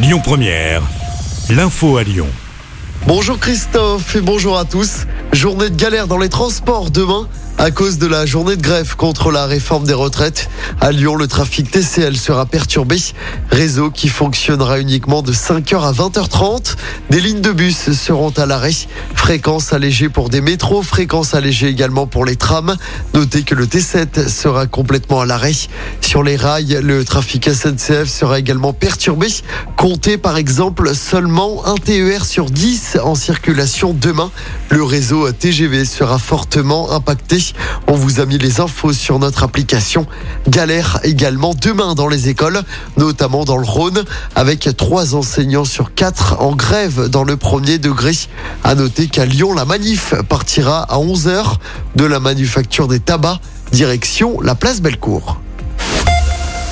Lyon Première, l'info à Lyon. Bonjour Christophe et bonjour à tous. Journée de galère dans les transports demain à cause de la journée de grève contre la réforme des retraites. À Lyon, le trafic TCL sera perturbé. Réseau qui fonctionnera uniquement de 5h à 20h30. Des lignes de bus seront à l'arrêt. Fréquence allégée pour des métros, fréquence allégée également pour les trams. Notez que le T7 sera complètement à l'arrêt. Sur les rails, le trafic SNCF sera également perturbé. Comptez par exemple seulement un TER sur 10 en circulation demain. Le réseau TGV sera fortement impacté. On vous a mis les infos sur notre application. Galère également demain dans les écoles, notamment dans le Rhône, avec trois enseignants sur quatre en grève dans le premier degré. À noter qu'à Lyon, la manif partira à 11h de la manufacture des tabacs, direction la place Bellecour.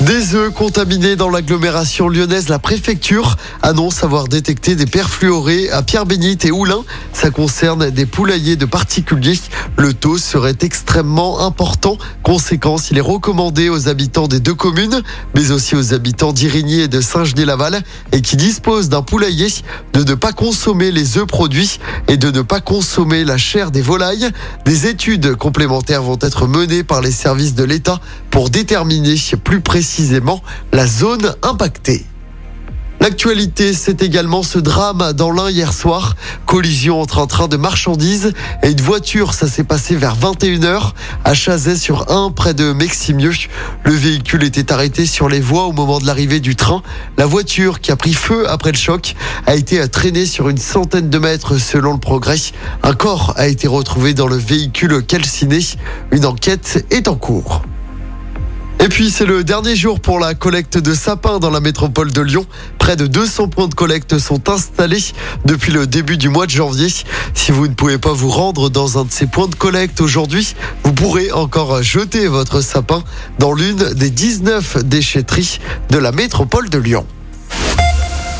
Des œufs contaminés dans l'agglomération lyonnaise, la préfecture annonce avoir détecté des perfluorés à Pierre-Bénite et Oulin. Ça concerne des poulaillers de particuliers. Le taux serait extrêmement important. Conséquence, il est recommandé aux habitants des deux communes, mais aussi aux habitants d'Irigny et de Saint-Genis-Laval et qui disposent d'un poulailler de ne pas consommer les œufs produits et de ne pas consommer la chair des volailles. Des études complémentaires vont être menées par les services de l'État pour déterminer plus précisément la zone impactée. L'actualité, c'est également ce drame dans l'un hier soir. Collision entre un train de marchandises et une voiture. Ça s'est passé vers 21h à Chazet sur 1 près de Meximieux. Le véhicule était arrêté sur les voies au moment de l'arrivée du train. La voiture qui a pris feu après le choc a été traînée sur une centaine de mètres selon le progrès. Un corps a été retrouvé dans le véhicule calciné. Une enquête est en cours. Et puis c'est le dernier jour pour la collecte de sapins dans la métropole de Lyon. Près de 200 points de collecte sont installés depuis le début du mois de janvier. Si vous ne pouvez pas vous rendre dans un de ces points de collecte aujourd'hui, vous pourrez encore jeter votre sapin dans l'une des 19 déchetteries de la métropole de Lyon.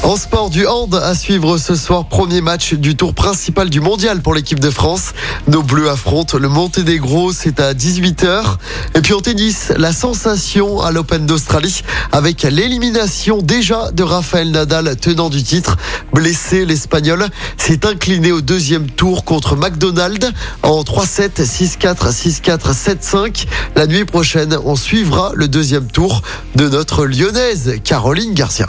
En sport du hand à suivre ce soir, premier match du tour principal du mondial pour l'équipe de France. Nos Bleus affrontent le Monténégro, c'est à 18h. Et puis en tennis, la sensation à l'Open d'Australie avec l'élimination déjà de Rafael Nadal, tenant du titre. Blessé, l'Espagnol s'est incliné au deuxième tour contre McDonald en 3-7, 6-4, 6-4, 7-5. La nuit prochaine, on suivra le deuxième tour de notre lyonnaise Caroline Garcia.